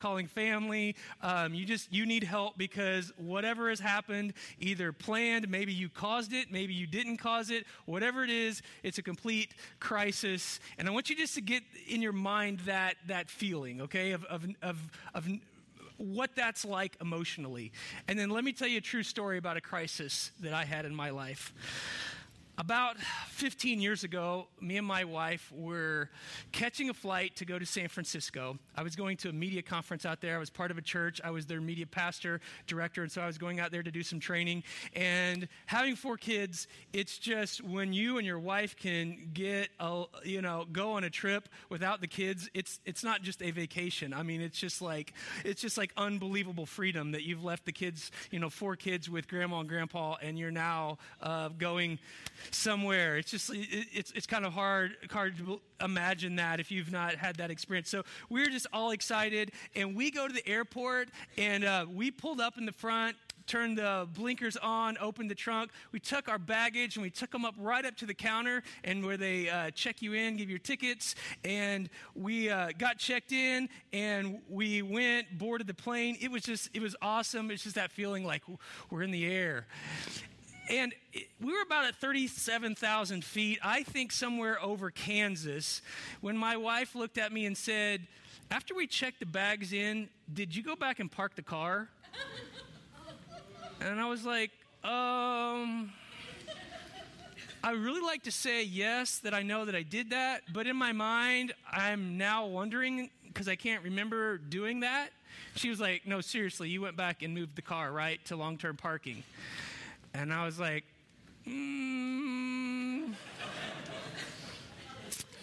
calling family. Um, you just you need help because whatever has happened, either planned, maybe you caused it, maybe you didn't cause it, whatever it is, it's a complete crisis. And I want you just to get in your mind that that feeling, okay, of of of, of what that's like emotionally. And then let me tell you a true story about a crisis that I had in my life. About 15 years ago, me and my wife were catching a flight to go to San Francisco. I was going to a media conference out there. I was part of a church. I was their media pastor, director, and so I was going out there to do some training. And having four kids, it's just when you and your wife can get a, you know, go on a trip without the kids, it's it's not just a vacation. I mean, it's just like it's just like unbelievable freedom that you've left the kids, you know, four kids with grandma and grandpa and you're now uh, going somewhere. It's just it, it's it's kind of hard hard to imagine that if you've not had that experience. So we are just all excited, and we go to the airport, and uh, we pulled up in the front turned the blinkers on, opened the trunk. We took our baggage and we took them up right up to the counter and where they uh, check you in, give your tickets. And we uh, got checked in and we went, boarded the plane. It was just, it was awesome. It's just that feeling like we're in the air. And we were about at 37,000 feet, I think somewhere over Kansas, when my wife looked at me and said, After we checked the bags in, did you go back and park the car? and I was like, Um, I really like to say yes, that I know that I did that, but in my mind, I'm now wondering because I can't remember doing that. She was like, No, seriously, you went back and moved the car, right, to long term parking. And I was like, mm,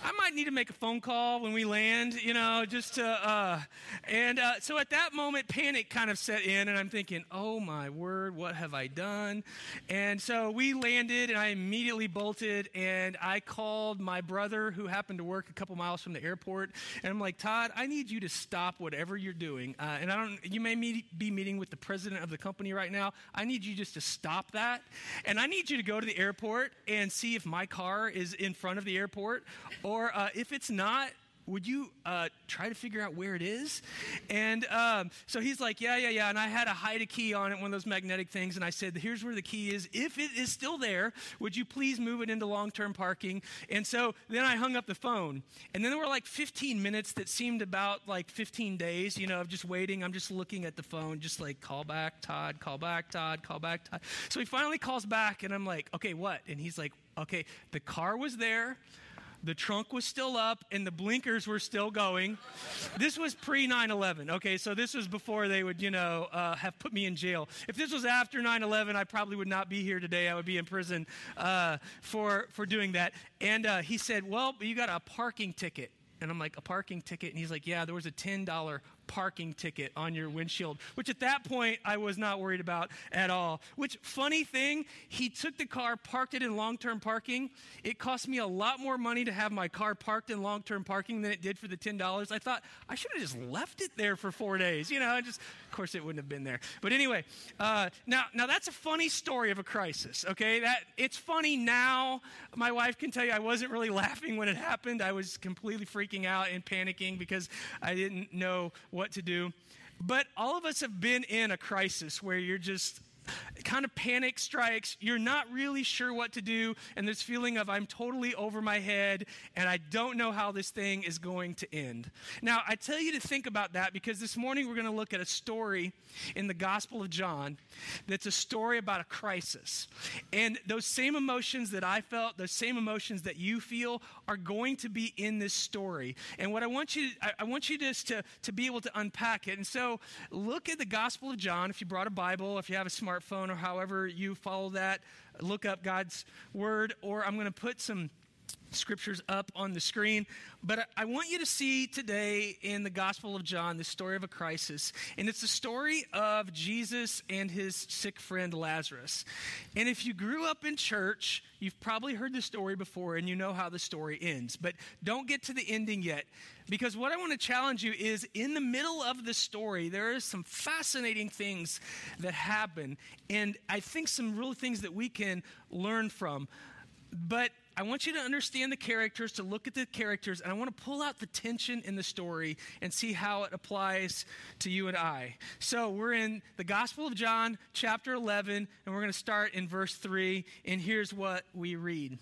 I might need to make a phone call when we land, you know, just to. Uh, and uh, so at that moment, panic kind of set in, and I'm thinking, oh my word, what have I done? And so we landed, and I immediately bolted, and I called my brother, who happened to work a couple miles from the airport, and I'm like, Todd, I need you to stop whatever you're doing. Uh, and I don't, you may meet, be meeting with the president of the company right now. I need you just to stop that, and I need you to go to the airport and see if my car is in front of the airport or uh, if it's not, would you uh, try to figure out where it is? And um, so he's like, yeah, yeah, yeah. And I had to hide a key on it, one of those magnetic things. And I said, here's where the key is. If it is still there, would you please move it into long term parking? And so then I hung up the phone. And then there were like 15 minutes that seemed about like 15 days, you know, of just waiting. I'm just looking at the phone, just like, call back, Todd, call back, Todd, call back, Todd. So he finally calls back, and I'm like, okay, what? And he's like, okay, the car was there the trunk was still up and the blinkers were still going. This was pre 9 11. Okay, so this was before they would, you know, uh, have put me in jail. If this was after 9 11, I probably would not be here today. I would be in prison uh, for, for doing that. And uh, he said, Well, you got a parking ticket. And I'm like, A parking ticket? And he's like, Yeah, there was a $10 parking ticket on your windshield, which at that point I was not worried about at all. Which, funny thing, he took the car, parked it in long term parking. It cost me a lot more money to have my car parked in long term parking than it did for the $10. I thought I should have just left it there for four days. You know, just, of course, it wouldn't have been there. But anyway, uh, now, now that's a funny story of a crisis, okay? That It's funny now. My wife can tell you I wasn't really laughing when it happened. I was completely freaking out and panicking because I didn't know what to do. But all of us have been in a crisis where you're just kind of panic strikes. You're not really sure what to do, and this feeling of I'm totally over my head and I don't know how this thing is going to end. Now, I tell you to think about that because this morning we're going to look at a story in the Gospel of John that's a story about a crisis. And those same emotions that I felt, those same emotions that you feel, are going to be in this story. And what I want you, I, I want you just to, to be able to unpack it. And so look at the Gospel of John. If you brought a Bible, if you have a smartphone, or however you follow that, look up God's Word, or I'm going to put some scriptures up on the screen. But I want you to see today in the Gospel of John the story of a crisis. And it's the story of Jesus and his sick friend Lazarus. And if you grew up in church, you've probably heard the story before and you know how the story ends. But don't get to the ending yet. Because what I want to challenge you is in the middle of the story, there is some fascinating things that happen. And I think some real things that we can learn from. But I want you to understand the characters, to look at the characters, and I want to pull out the tension in the story and see how it applies to you and I. So we're in the Gospel of John, chapter 11, and we're going to start in verse 3, and here's what we read.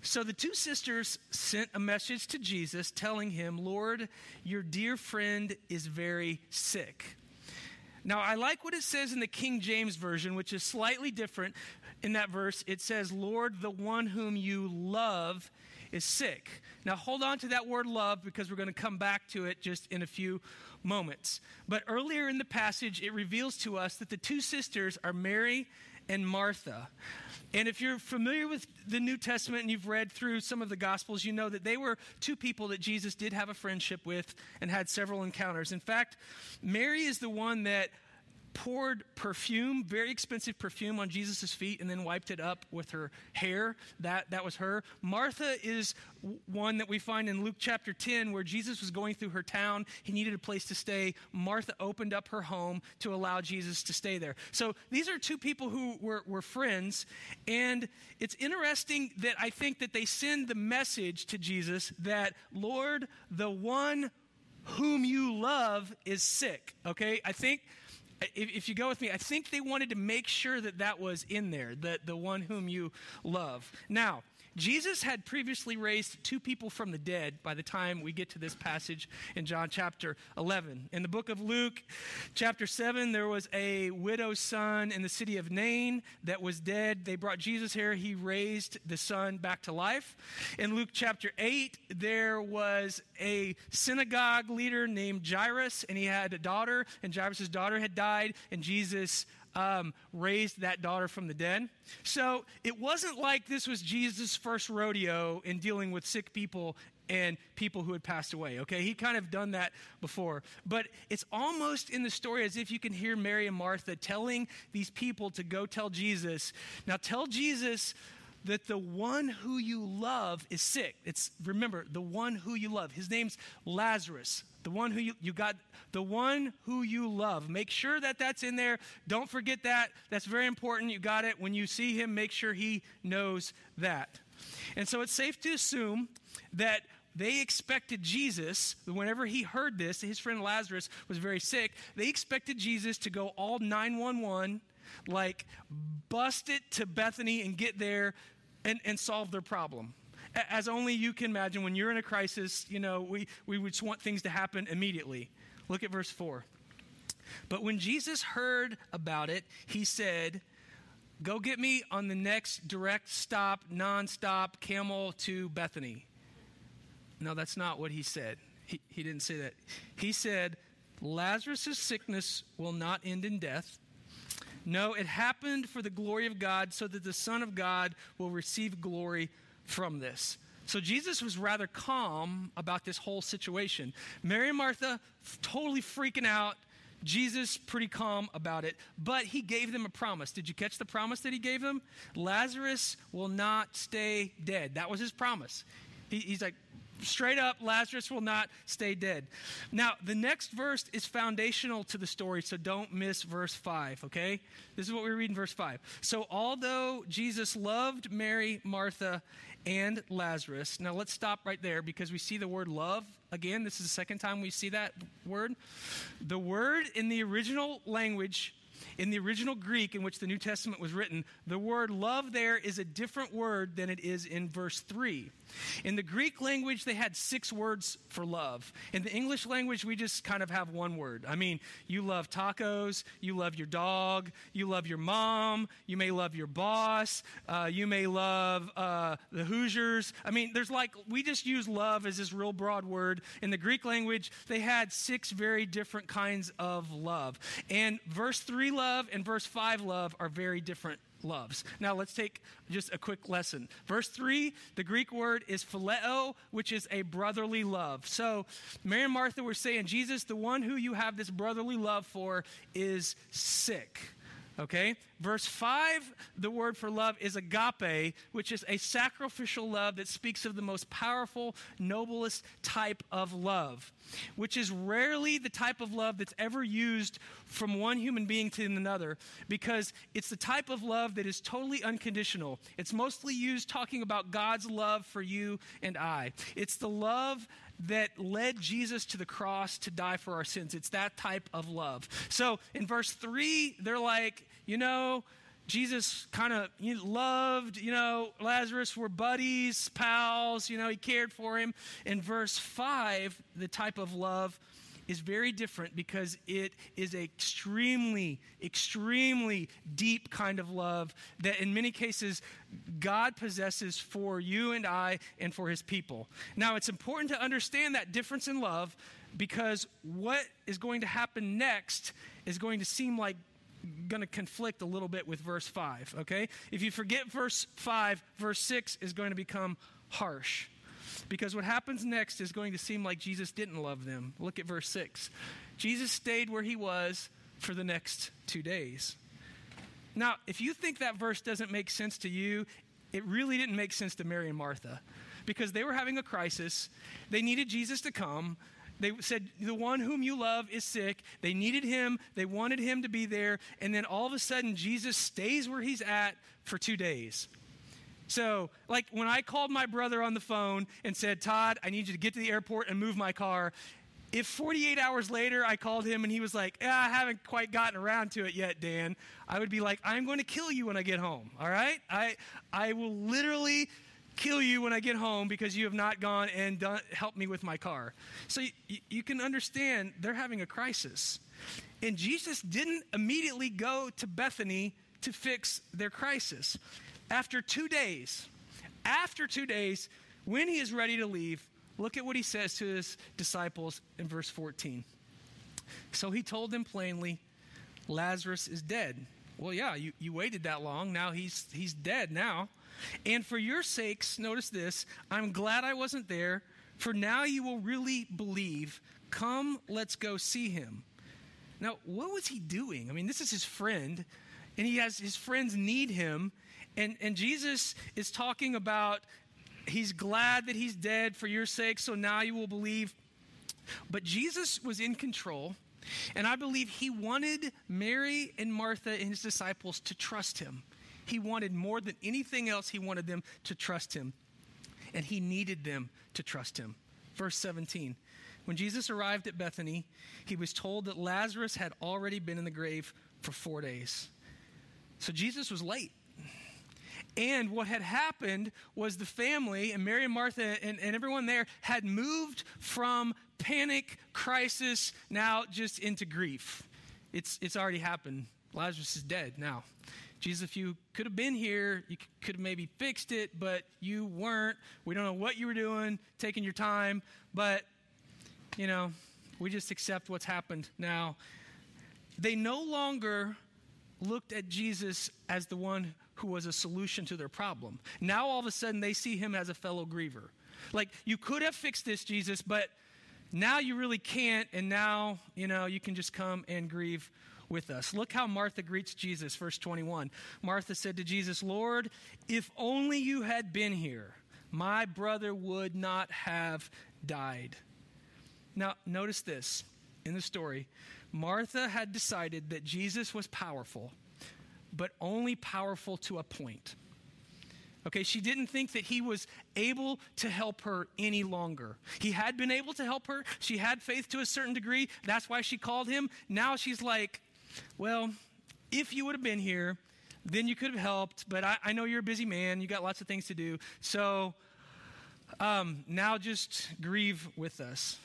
So the two sisters sent a message to Jesus telling him, Lord, your dear friend is very sick. Now, I like what it says in the King James Version, which is slightly different. In that verse, it says, Lord, the one whom you love is sick. Now, hold on to that word love because we're going to come back to it just in a few moments. But earlier in the passage, it reveals to us that the two sisters are Mary and Martha. And if you're familiar with the New Testament and you've read through some of the Gospels, you know that they were two people that Jesus did have a friendship with and had several encounters. In fact, Mary is the one that poured perfume, very expensive perfume, on Jesus' feet and then wiped it up with her hair. That, that was her. Martha is one that we find in Luke chapter 10 where Jesus was going through her town. He needed a place to stay. Martha opened up her home to allow Jesus to stay there. So these are two people who were, were friends. And it's interesting that I think that they send the message to Jesus that, Lord, the one whom you love is sick. Okay? I think if, if, you go with me, I think they wanted to make sure that that was in there, that the one whom you love. Now, Jesus had previously raised two people from the dead by the time we get to this passage in John chapter 11. In the book of Luke, chapter 7, there was a widow's son in the city of Nain that was dead. They brought Jesus here. He raised the son back to life. In Luke chapter 8, there was a synagogue leader named Jairus, and he had a daughter, and Jairus' daughter had died, and Jesus um, raised that daughter from the dead. So it wasn't like this was Jesus' first rodeo in dealing with sick people and people who had passed away. Okay, he kind of done that before. But it's almost in the story as if you can hear Mary and Martha telling these people to go tell Jesus. Now tell Jesus that the one who you love is sick. It's remember the one who you love. His name's Lazarus. The one who you, you got, the one who you love. Make sure that that's in there. Don't forget that. That's very important. You got it. When you see him, make sure he knows that. And so it's safe to assume that they expected Jesus, whenever he heard this, his friend Lazarus was very sick, they expected Jesus to go all 911, like bust it to Bethany and get there and, and solve their problem as only you can imagine when you're in a crisis, you know, we, we would just want things to happen immediately. Look at verse 4. But when Jesus heard about it, he said, Go get me on the next direct stop, non-stop camel to Bethany. No, that's not what he said. He, he didn't say that. He said, Lazarus' sickness will not end in death. No, it happened for the glory of God, so that the Son of God will receive glory from this. So Jesus was rather calm about this whole situation. Mary and Martha f- totally freaking out. Jesus pretty calm about it, but he gave them a promise. Did you catch the promise that he gave them? Lazarus will not stay dead. That was his promise. He, he's like, straight up, Lazarus will not stay dead. Now, the next verse is foundational to the story, so don't miss verse 5, okay? This is what we read in verse 5. So, although Jesus loved Mary, Martha, and Lazarus, now let's stop right there because we see the word love again. This is the second time we see that word. The word in the original language in the original Greek in which the New Testament was written, the word love there is a different word than it is in verse 3. In the Greek language, they had six words for love. In the English language, we just kind of have one word. I mean, you love tacos, you love your dog, you love your mom, you may love your boss, uh, you may love uh, the Hoosiers. I mean, there's like, we just use love as this real broad word. In the Greek language, they had six very different kinds of love. And verse 3 love and verse 5 love are very different loves. Now let's take just a quick lesson. Verse 3, the Greek word is phileo, which is a brotherly love. So Mary and Martha were saying, Jesus, the one who you have this brotherly love for is sick. Okay? Verse 5, the word for love is agape, which is a sacrificial love that speaks of the most powerful, noblest type of love, which is rarely the type of love that's ever used from one human being to another because it's the type of love that is totally unconditional. It's mostly used talking about God's love for you and I. It's the love that led Jesus to the cross to die for our sins. It's that type of love. So in verse 3, they're like, you know, Jesus kind of loved, you know, Lazarus were buddies, pals, you know, he cared for him. In verse 5, the type of love is very different because it is a extremely, extremely deep kind of love that in many cases God possesses for you and I and for his people. Now, it's important to understand that difference in love because what is going to happen next is going to seem like going to conflict a little bit with verse 5, okay? If you forget verse 5, verse 6 is going to become harsh. Because what happens next is going to seem like Jesus didn't love them. Look at verse 6. Jesus stayed where he was for the next two days. Now, if you think that verse doesn't make sense to you, it really didn't make sense to Mary and Martha because they were having a crisis. They needed Jesus to come. They said, The one whom you love is sick. They needed him. They wanted him to be there. And then all of a sudden, Jesus stays where he's at for two days. So, like when I called my brother on the phone and said, Todd, I need you to get to the airport and move my car. If 48 hours later I called him and he was like, ah, I haven't quite gotten around to it yet, Dan, I would be like, I'm going to kill you when I get home, all right? I, I will literally kill you when I get home because you have not gone and done, helped me with my car. So you can understand they're having a crisis. And Jesus didn't immediately go to Bethany to fix their crisis. After two days, after two days, when he is ready to leave, look at what he says to his disciples in verse 14. So he told them plainly, Lazarus is dead. Well, yeah, you, you waited that long. Now he's, he's dead now. And for your sakes, notice this I'm glad I wasn't there, for now you will really believe. Come, let's go see him. Now, what was he doing? I mean, this is his friend, and he has his friends need him, and, and Jesus is talking about he's glad that he's dead for your sake, so now you will believe. But Jesus was in control, and I believe he wanted Mary and Martha and his disciples to trust him. He wanted more than anything else, he wanted them to trust him. And he needed them to trust him. Verse 17 When Jesus arrived at Bethany, he was told that Lazarus had already been in the grave for four days. So Jesus was late. And what had happened was the family and Mary and Martha and, and everyone there had moved from panic, crisis, now just into grief. It's, it's already happened. Lazarus is dead now. Jesus, if you could have been here, you could have maybe fixed it, but you weren't. We don't know what you were doing, taking your time, but, you know, we just accept what's happened now. They no longer looked at Jesus as the one who was a solution to their problem. Now all of a sudden they see him as a fellow griever. Like, you could have fixed this, Jesus, but now you really can't, and now, you know, you can just come and grieve with us. Look how Martha greets Jesus, verse 21. Martha said to Jesus, Lord, if only you had been here, my brother would not have died. Now, notice this in the story. Martha had decided that Jesus was powerful but only powerful to a point. Okay, she didn't think that he was able to help her any longer. He had been able to help her. She had faith to a certain degree. That's why she called him. Now she's like, well, if you would have been here, then you could have helped, but I, I know you're a busy man. You got lots of things to do. So um, now just grieve with us.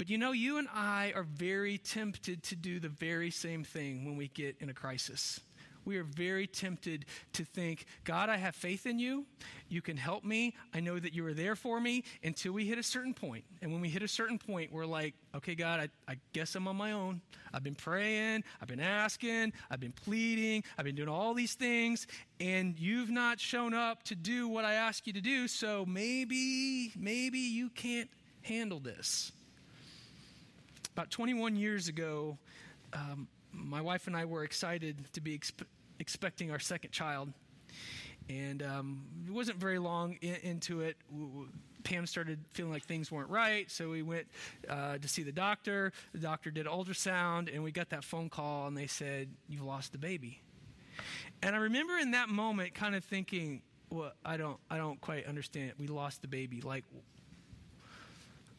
But you know, you and I are very tempted to do the very same thing when we get in a crisis. We are very tempted to think, God, I have faith in you. You can help me. I know that you are there for me until we hit a certain point. And when we hit a certain point, we're like, okay, God, I, I guess I'm on my own. I've been praying, I've been asking, I've been pleading, I've been doing all these things, and you've not shown up to do what I ask you to do. So maybe, maybe you can't handle this. About 21 years ago, um, my wife and I were excited to be exp- expecting our second child. And um, it wasn't very long in, into it. Pam started feeling like things weren't right, so we went uh, to see the doctor. The doctor did ultrasound, and we got that phone call, and they said, You've lost the baby. And I remember in that moment kind of thinking, well, I don't, I don't quite understand. We lost the baby. Like,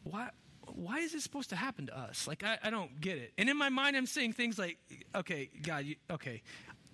why, why is this supposed to happen to us? Like, I, I don't get it. And in my mind, I'm saying things like, okay, God, you, okay,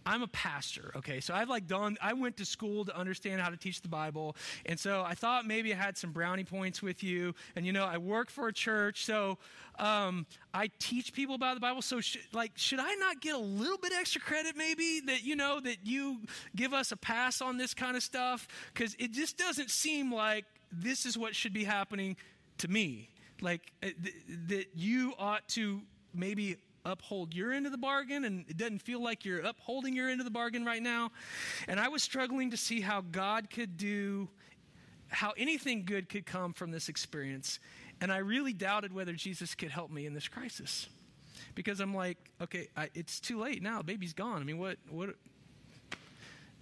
I'm a pastor, okay? So I've like done, I went to school to understand how to teach the Bible. And so I thought maybe I had some brownie points with you. And you know, I work for a church, so um, I teach people about the Bible. So, sh- like, should I not get a little bit extra credit maybe that, you know, that you give us a pass on this kind of stuff? Because it just doesn't seem like this is what should be happening to me. Like, uh, th- that you ought to maybe uphold your end of the bargain, and it doesn't feel like you're upholding your end of the bargain right now. And I was struggling to see how God could do, how anything good could come from this experience. And I really doubted whether Jesus could help me in this crisis. Because I'm like, okay, I, it's too late now. Baby's gone. I mean, what, what,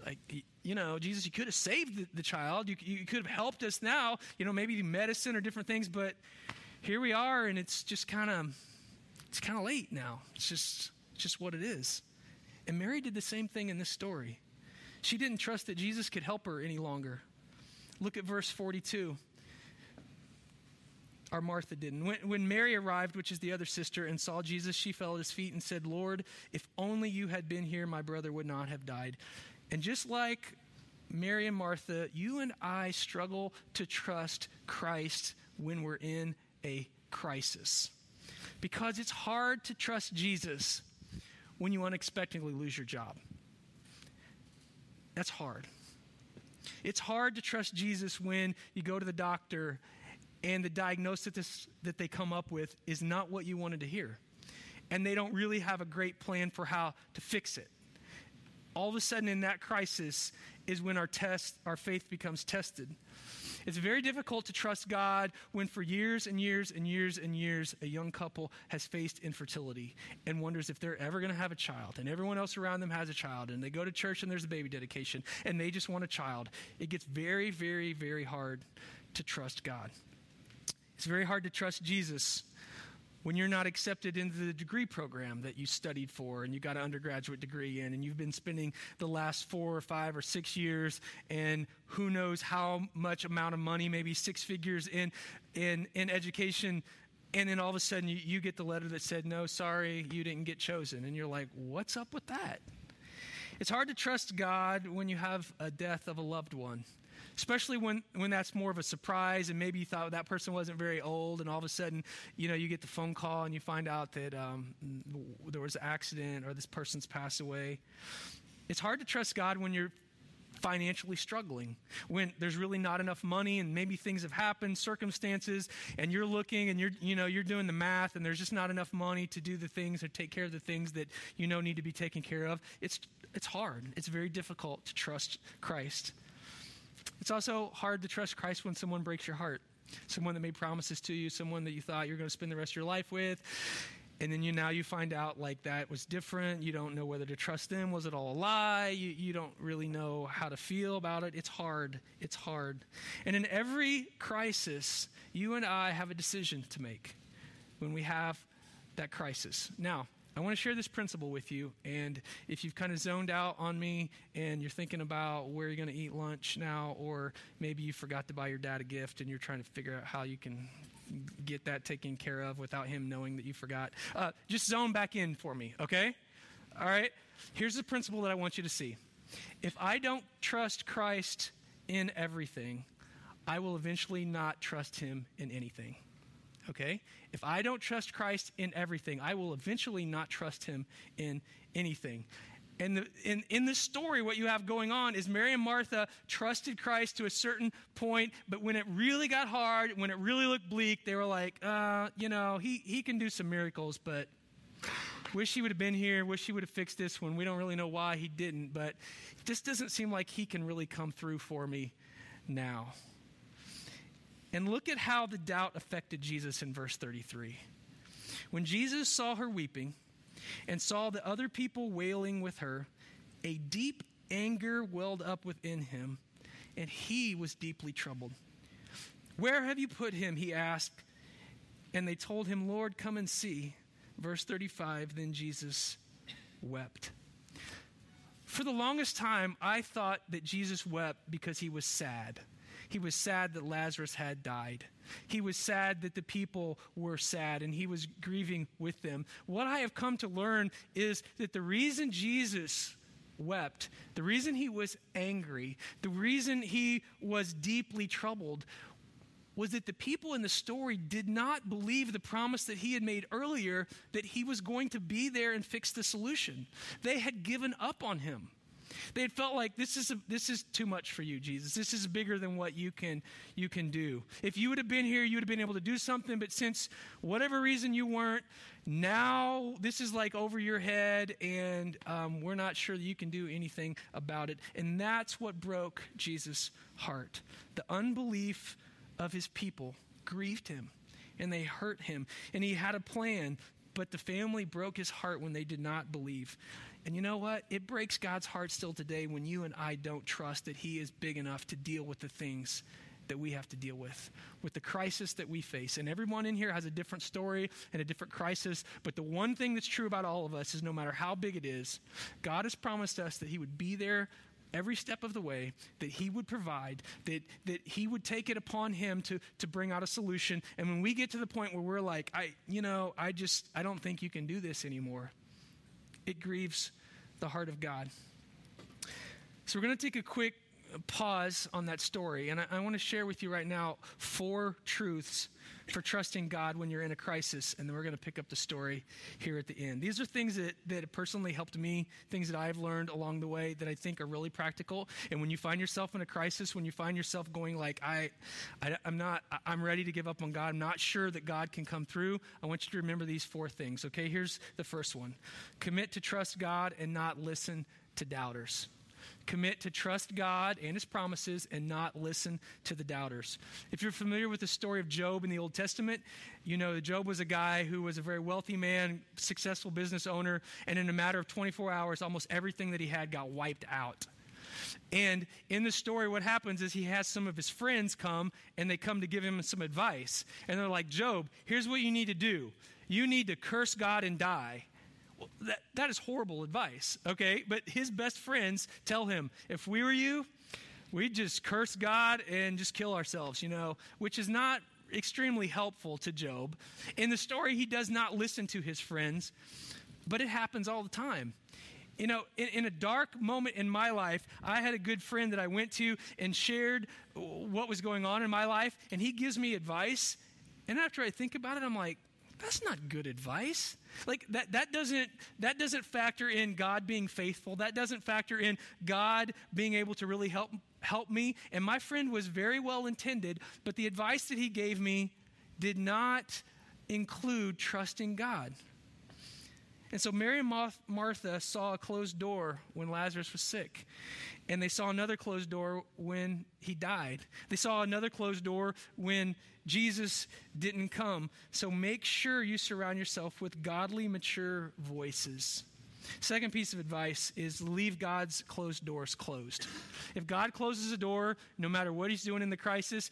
like, you know, Jesus, you could have saved the, the child. You, you could have helped us now, you know, maybe medicine or different things, but here we are, and it's just kind of it's kind of late now. It's just, it's just what it is. And Mary did the same thing in this story. She didn't trust that Jesus could help her any longer. Look at verse 42. Our Martha didn't. When, when Mary arrived, which is the other sister, and saw Jesus, she fell at his feet and said, Lord, if only you had been here, my brother would not have died. And just like Mary and Martha, you and I struggle to trust Christ when we're in a crisis because it's hard to trust Jesus when you unexpectedly lose your job. That's hard. It's hard to trust Jesus when you go to the doctor and the diagnosis that they come up with is not what you wanted to hear. And they don't really have a great plan for how to fix it. All of a sudden, in that crisis, is when our test, our faith becomes tested. It's very difficult to trust God when for years and years and years and years a young couple has faced infertility and wonders if they're ever going to have a child. And everyone else around them has a child. And they go to church and there's a baby dedication and they just want a child. It gets very, very, very hard to trust God. It's very hard to trust Jesus when you're not accepted into the degree program that you studied for and you got an undergraduate degree in and you've been spending the last four or five or six years and who knows how much amount of money maybe six figures in in in education and then all of a sudden you, you get the letter that said no sorry you didn't get chosen. And you're like what's up with that? It's hard to trust god when you have a death of a loved one especially when, when that's more of a surprise and maybe you thought that person wasn't very old and all of a sudden you know you get the phone call and you find out that um, there was an accident or this person's passed away. It's hard to trust god when you're financially struggling when there's really not enough money and maybe things have happened circumstances and you're looking and you're you know you're doing the math and there's just not enough money to do the things or take care of the things that you know need to be taken care of. It's it's hard. It's very difficult to trust christ it's also hard to trust Christ when someone breaks your heart. Someone that made promises to you, someone that you thought you were going to spend the rest of your life with. And then you now you find out like that was different. You don't know whether to trust them. Was it all a lie? You, you don't really know how to feel about it. It's hard. It's hard. And in every crisis, you and I have a decision to make when we have that crisis. Now, I want to share this principle with you. And if you've kind of zoned out on me and you're thinking about where you're going to eat lunch now, or maybe you forgot to buy your dad a gift and you're trying to figure out how you can get that taken care of without him knowing that you forgot, uh, just zone back in for me, okay? All right? Here's the principle that I want you to see. If I don't trust Christ in everything, I will eventually not trust him in anything okay? If I don't trust Christ in everything, I will eventually not trust him in anything. And the, in, in this story, what you have going on is Mary and Martha trusted Christ to a certain point, but when it really got hard, when it really looked bleak, they were like, uh, you know, he, he can do some miracles, but wish he would have been here, wish he would have fixed this one. We don't really know why he didn't, but this doesn't seem like he can really come through for me now. And look at how the doubt affected Jesus in verse 33. When Jesus saw her weeping, and saw the other people wailing with her, a deep anger welled up within him, and he was deeply troubled. Where have you put him? He asked. And they told him, Lord, come and see. Verse 35 Then Jesus wept. For the longest time, I thought that Jesus wept because he was sad. He was sad that Lazarus had died. He was sad that the people were sad and he was grieving with them. What I have come to learn is that the reason Jesus wept, the reason he was angry, the reason he was deeply troubled was that the people in the story did not believe the promise that he had made earlier that he was going to be there and fix the solution. They had given up on him. They had felt like this is a, this is too much for you, Jesus. This is bigger than what you can you can do. If you would have been here, you would have been able to do something. But since whatever reason you weren't, now this is like over your head, and um, we're not sure that you can do anything about it. And that's what broke Jesus' heart. The unbelief of his people grieved him and they hurt him. And he had a plan, but the family broke his heart when they did not believe. And you know what? It breaks God's heart still today when you and I don't trust that he is big enough to deal with the things that we have to deal with, with the crisis that we face. And everyone in here has a different story and a different crisis. But the one thing that's true about all of us is no matter how big it is, God has promised us that He would be there every step of the way, that He would provide, that, that He would take it upon Him to, to bring out a solution. And when we get to the point where we're like, I, you know, I just, I don't think you can do this anymore, it grieves the heart of God. So we're going to take a quick pause on that story. And I, I want to share with you right now four truths for trusting God when you're in a crisis. And then we're going to pick up the story here at the end. These are things that, that personally helped me, things that I've learned along the way that I think are really practical. And when you find yourself in a crisis, when you find yourself going like, I, I, I'm not, I'm ready to give up on God, I'm not sure that God can come through, I want you to remember these four things. Okay, here's the first one commit to trust God and not listen to doubters commit to trust God and his promises and not listen to the doubters. If you're familiar with the story of Job in the Old Testament, you know that Job was a guy who was a very wealthy man, successful business owner, and in a matter of 24 hours, almost everything that he had got wiped out. And in the story, what happens is he has some of his friends come and they come to give him some advice. And they're like, Job, here's what you need to do you need to curse God and die. That, that is horrible advice, okay? But his best friends tell him, if we were you, we'd just curse God and just kill ourselves, you know, which is not extremely helpful to Job. In the story, he does not listen to his friends, but it happens all the time. You know, in, in, a dark moment in my life, I had a good friend that I went to and shared what was going on in my life, and he gives me advice. And after I think about it, I'm like, that's not good advice. Like that, that doesn't that doesn't factor in God being faithful. That doesn't factor in God being able to really help help me. And my friend was very well intended, but the advice that he gave me did not include trusting God. And so Mary and Martha saw a closed door when Lazarus was sick. And they saw another closed door when he died. They saw another closed door when Jesus didn't come. So make sure you surround yourself with godly, mature voices. Second piece of advice is leave God's closed doors closed. If God closes a door, no matter what he's doing in the crisis,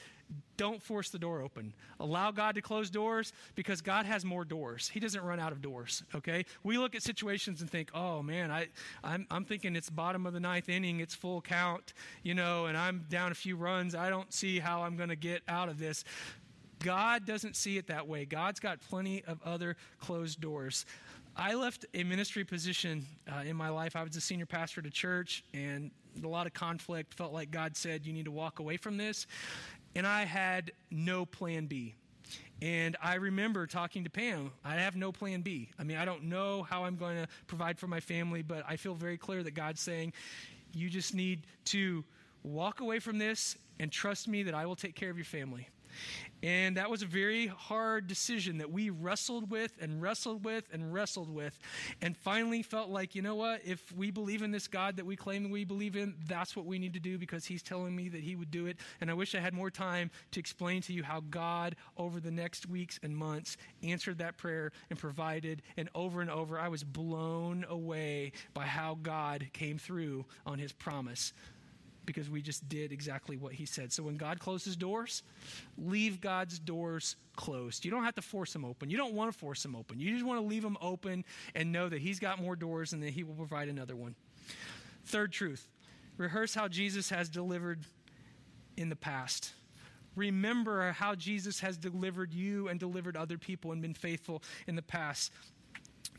don't force the door open. Allow God to close doors because God has more doors. He doesn't run out of doors, okay? We look at situations and think, oh man, I, I'm, I'm thinking it's bottom of the ninth inning, it's full count, you know, and I'm down a few runs. I don't see how I'm going to get out of this. God doesn't see it that way. God's got plenty of other closed doors. I left a ministry position uh, in my life. I was a senior pastor at a church, and a lot of conflict. Felt like God said, You need to walk away from this. And I had no plan B. And I remember talking to Pam. I have no plan B. I mean, I don't know how I'm going to provide for my family, but I feel very clear that God's saying, You just need to walk away from this and trust me that I will take care of your family. And that was a very hard decision that we wrestled with and wrestled with and wrestled with. And finally felt like, you know what? If we believe in this God that we claim that we believe in, that's what we need to do because He's telling me that He would do it. And I wish I had more time to explain to you how God, over the next weeks and months, answered that prayer and provided. And over and over, I was blown away by how God came through on His promise because we just did exactly what he said. So when God closes doors, leave God's doors closed. You don't have to force them open. You don't want to force them open. You just want to leave them open and know that he's got more doors and that he will provide another one. Third truth rehearse how Jesus has delivered in the past. Remember how Jesus has delivered you and delivered other people and been faithful in the past.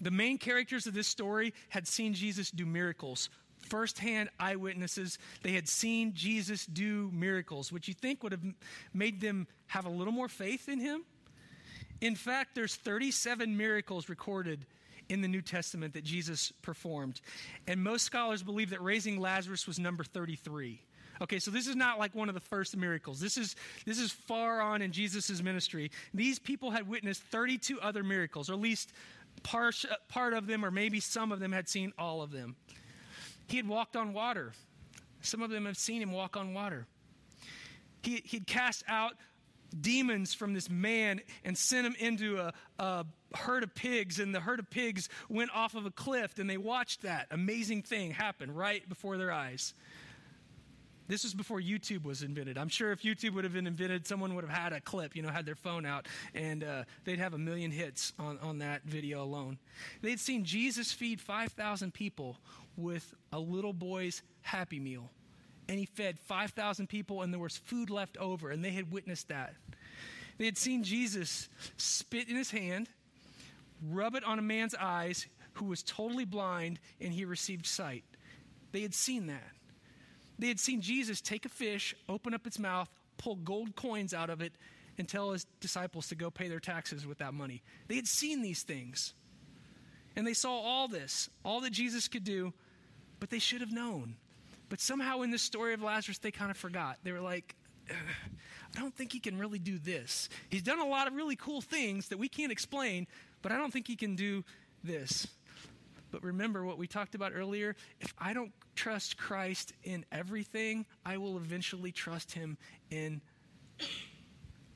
The main characters of this story had seen Jesus do miracles firsthand eyewitnesses. They had seen Jesus do miracles, which you think would have made them have a little more faith in him. In fact, there's 37 miracles recorded in the New Testament that Jesus performed. And most scholars believe that raising Lazarus was number 33. Okay, so this is not like one of the first miracles. This is this is far on in Jesus' ministry. These people had witnessed 32 other miracles, or at least part, part of them, or maybe some of them had seen all of them. He had walked on water. Some of them have seen him walk on water. He, he'd cast out demons from this man and sent him into a, a, herd of pigs, and the herd of pigs went off of a cliff, and they watched that amazing thing happen right before their eyes. This was before YouTube was invented. I'm sure if YouTube would have been invented, someone would have had a clip, you know, had their phone out, and uh, they'd have a million hits on, on that video alone. They'd seen Jesus feed 5,000 people with a little boy's Happy Meal. And he fed 5,000 people, and there was food left over, and they had witnessed that. They had seen Jesus spit in his hand, rub it on a man's eyes who was totally blind, and he received sight. They had seen that. They had seen Jesus take a fish, open up its mouth, pull gold coins out of it, and tell his disciples to go pay their taxes with that money. They had seen these things. And they saw all this, all that Jesus could do, but they should have known. But somehow in this story of Lazarus, they kind of forgot. They were like, I don't think he can really do this. He's done a lot of really cool things that we can't explain, but I don't think he can do this. But remember what we talked about earlier? If I don't trust Christ in everything, I will eventually trust him in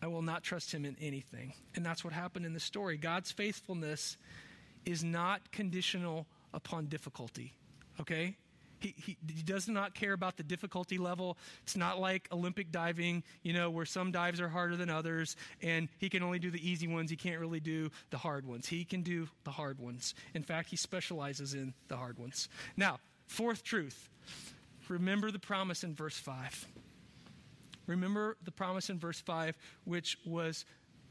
I will not trust him in anything. And that's what happened in the story. God's faithfulness is not conditional upon difficulty okay? He, he, he, does not care about the difficulty level. It's not like Olympic diving, you know, where some dives are harder than others, and he can only do the easy ones. He can't really do the hard ones. He can do the hard ones. In fact, he specializes in the hard ones. Now, fourth truth remember the promise in verse 5. Remember the promise in verse 5, which was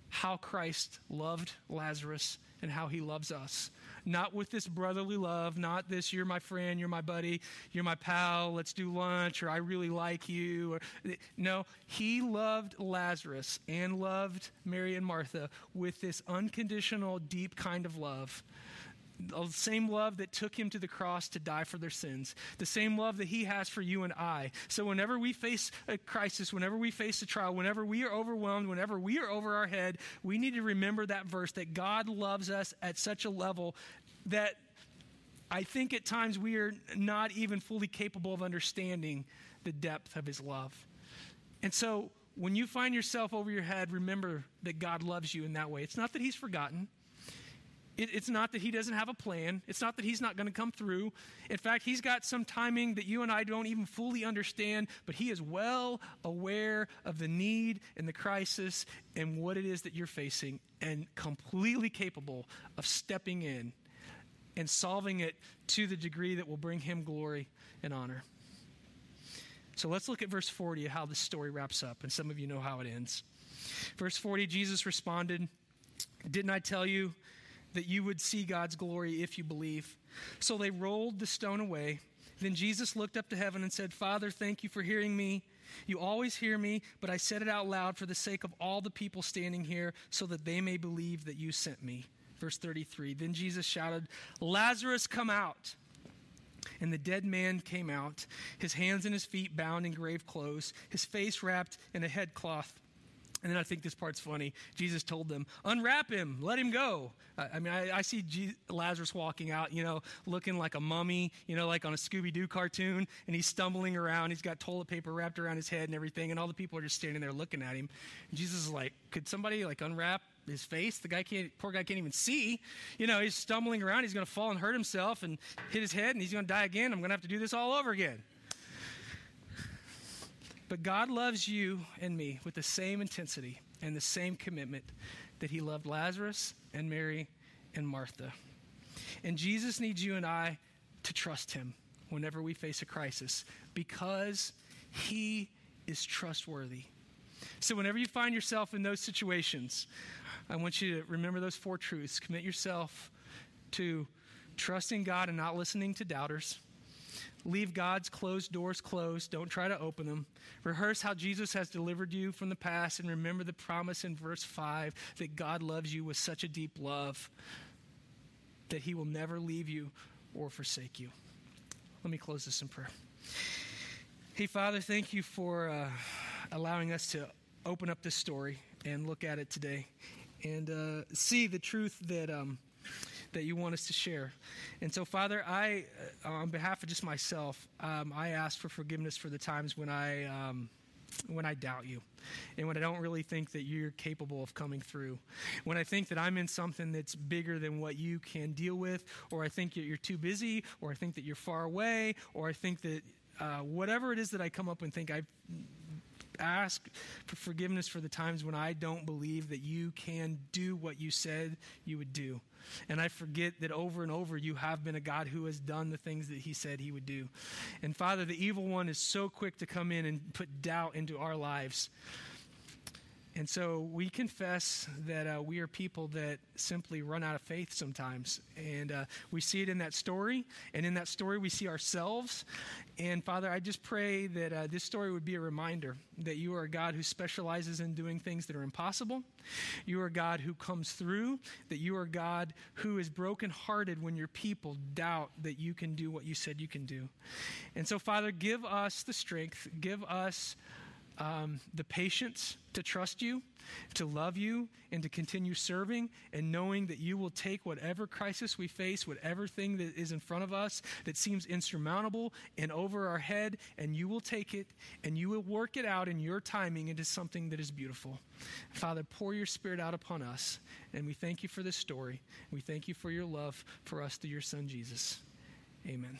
how Christ loved Lazarus and how he loves us not with this brotherly love, not this, you're my friend, you're my buddy, you're my pal, let's do lunch, or I really like you. Or, no, he loved Lazarus and loved Mary and Martha with this unconditional, deep kind of love the same love that took him to the cross to die for their sins, the same love that he has for you and I. So, whenever we face a crisis, whenever we face a trial, whenever we are overwhelmed, whenever we are over our head, we need to remember that verse that God loves us at such a level that I think at times we are not even fully capable of understanding the depth of his love. And so, when you find yourself over your head, remember that God loves you in that way. It's not that he's forgotten. It, it's not that he doesn't have a plan. It's not that he's not going to come through. In fact, he's got some timing that you and I don't even fully understand, but he is well aware of the need and the crisis and what it is that you're facing and completely capable of stepping in and solving it to the degree that will bring him glory and honor. So let's look at verse 40 how this story wraps up, and some of you know how it ends. Verse 40 Jesus responded, Didn't I tell you that you would see God's glory if you believe. So they rolled the stone away. Then Jesus looked up to heaven and said, Father, thank you for hearing me. You always hear me, but I said it out loud for the sake of all the people standing here, so that they may believe that you sent me. Verse 33 Then Jesus shouted, Lazarus, come out. And the dead man came out, his hands and his feet bound in grave clothes, his face wrapped in a headcloth And then I think this part's funny. Jesus told them, Unwrap him, let him go. I, I mean, I, I see Lazarus walking out, you know, looking like a mummy, you know, like on a Scooby Doo cartoon, and he's stumbling around. He's got toilet paper wrapped around his head and everything, and all the people are just standing there looking at him. And Jesus is like, Could somebody, like, unwrap his face? The guy can't, poor guy can't even see. You know, he's stumbling around. He's going to fall and hurt himself and hit his head, and he's going to die again. I'm going to have to do this all over again. But God loves you and me with the same intensity and the same commitment that He loved Lazarus and Mary and Martha. And Jesus needs you and I to trust Him whenever we face a crisis because He is trustworthy. So, whenever you find yourself in those situations, I want you to remember those four truths. Commit yourself to trusting God and not listening to doubters Leave God's closed doors closed. Don't try to open them. Rehearse how Jesus has delivered you from the past and remember the promise in verse 5 that God loves you with such a deep love that he will never leave you or forsake you. Let me close this in prayer. Hey, Father, thank you for uh, allowing us to open up this story and look at it today and uh, see the truth that. Um, that you want us to share. And so, Father, I, uh, on behalf of just myself, um, I ask for forgiveness for the times when I. Um, when I doubt you and when I don't really think that you're capable of coming through. When I think that I'm in something that's bigger than what you can deal with, or I think that you're too busy, or I think that you're far away, or I think that uh, whatever it is that I come up and think I ask for forgiveness for the times when I don't believe that you can do what you said you would do. And I forget that over and over you have been a God who has done the things that he said he would do. And Father, the evil one is so quick to come in and put doubt into our lives. And so we confess that uh, we are people that simply run out of faith sometimes. And uh, we see it in that story. And in that story, we see ourselves. And Father, I just pray that uh, this story would be a reminder that you are a God who specializes in doing things that are impossible. You are a God who comes through, that you are a God who is brokenhearted when your people doubt that you can do what you said you can do. And so, Father, give us the strength, give us um, the patience to trust you, to love you, and to continue serving, and knowing that you will take whatever crisis we face, whatever thing that is in front of us that seems insurmountable and over our head, and you will take it and you will work it out in your timing into something that is beautiful. Father, pour your spirit out upon us, and we thank you for this story. We thank you for your love for us through your son, Jesus. Amen.